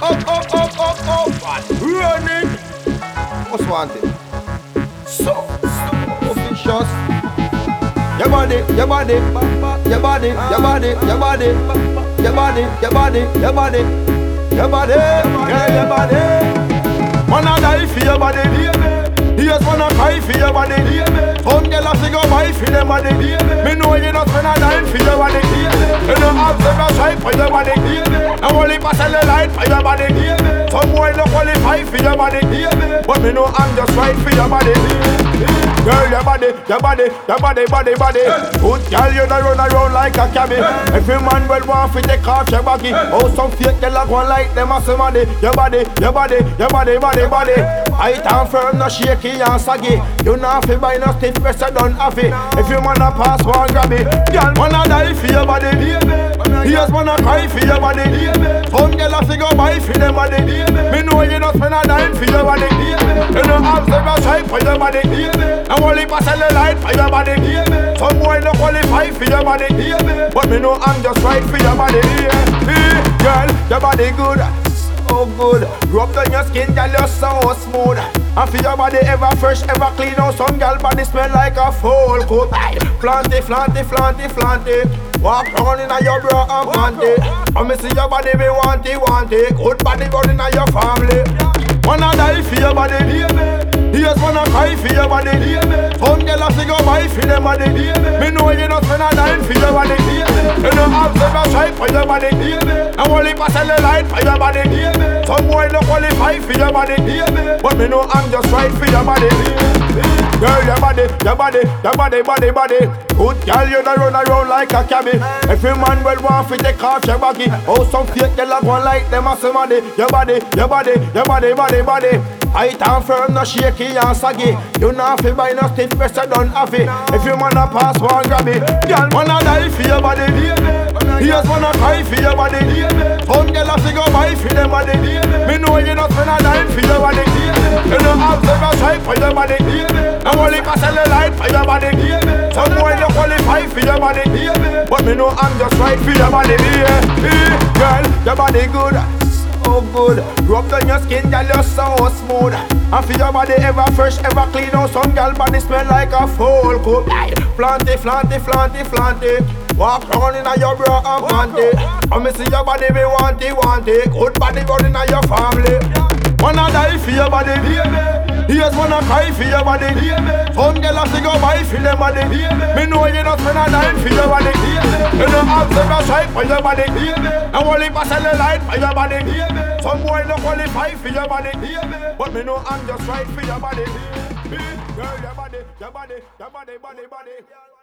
Up, up, up, up, up. Running. Most Wanted? So, so vicious. Your body, your body, your body, your body, your body, your body, your body, your body, your body, yeah, your body. Wanna die for your body, Here's wanna cry for your body. Some girl for them body. Me know you not spend a dime for your body. You know have to go try for your body. Now only pass the light for your body. Some boy no qualify for your body. But me know I'm just right for your body. Girl, your body, your body, your body, body, body. Good girl, you don't run around like a cabby. Every man will want to take off your baggy. Oh, some fake girl like one like them as money. Your body, your body, your body, body, body. Height and firm, no shaky and saggy. You not fi buy no stiff vest, I don't have it. If you wanna pass one, grab it. Girl, wanna die for your body. Here's wanna cry for your body. Some girl have to go buy for them body. Me know you don't spend a dime for your body. You know have to try for your body. And only pass the light for your body. Some boy no qualify for your body. But me know I'm just right for your body. Girl, your body good. So good, rub down your skin, girl, you're so smooth. And feel your body ever fresh, ever clean. Now some girl body smell like a full coat. Flanty, flanty, flanty, flanty. Walk round in your bra and panty. And me see your body, me want it, want it. Good body burning in your family. Wanna die for your body, Here's wanna cry for your body. Some girl to go buy for them body. Me know you not spend a dime for your body. You know have go try for your body. And only pass the light for your body. Some boy no qualify for your body. But me know I'm just right for your body. Girl, your body, your body, your body, body, body. Good girl, you don't run around like a cabby. Every man will want to take off your baggy. Oh, some fake girl have one like them as money. Your body, your body, your body, body, body. Height and firm, no shaky and saggy. You not fi buy no stiff vest, I don't have it. If you wanna pass one, grab it. Girl, wanna die for your body. Here's wanna cry for your body. Some girl have to go buy for them body. Me know you not spend a dime for your body. You know have to go try for your body. And only pass the light for your body. Some boy no qualify for your body. But me know I'm just right for your body. Girl, your body good so good. Rub down your skin, girl, you're so smooth. And feel your body ever fresh, ever clean. Now some girl body smell like a full coat. Flanty, flanty, flanty, flanty. Walk round in your bra and panty. And me see your body, me want it, want it. Good body running in your family. Wanna die for your body, Here's wanna cry for your body. Some girl have to go buy for them body. Me know you not spend a dime for your body. You know have to go try for your body. And only pass the light for your body. Some boy no qualify for your body. But me know I'm just right for your body. Girl, your body, your body, your body, body, body.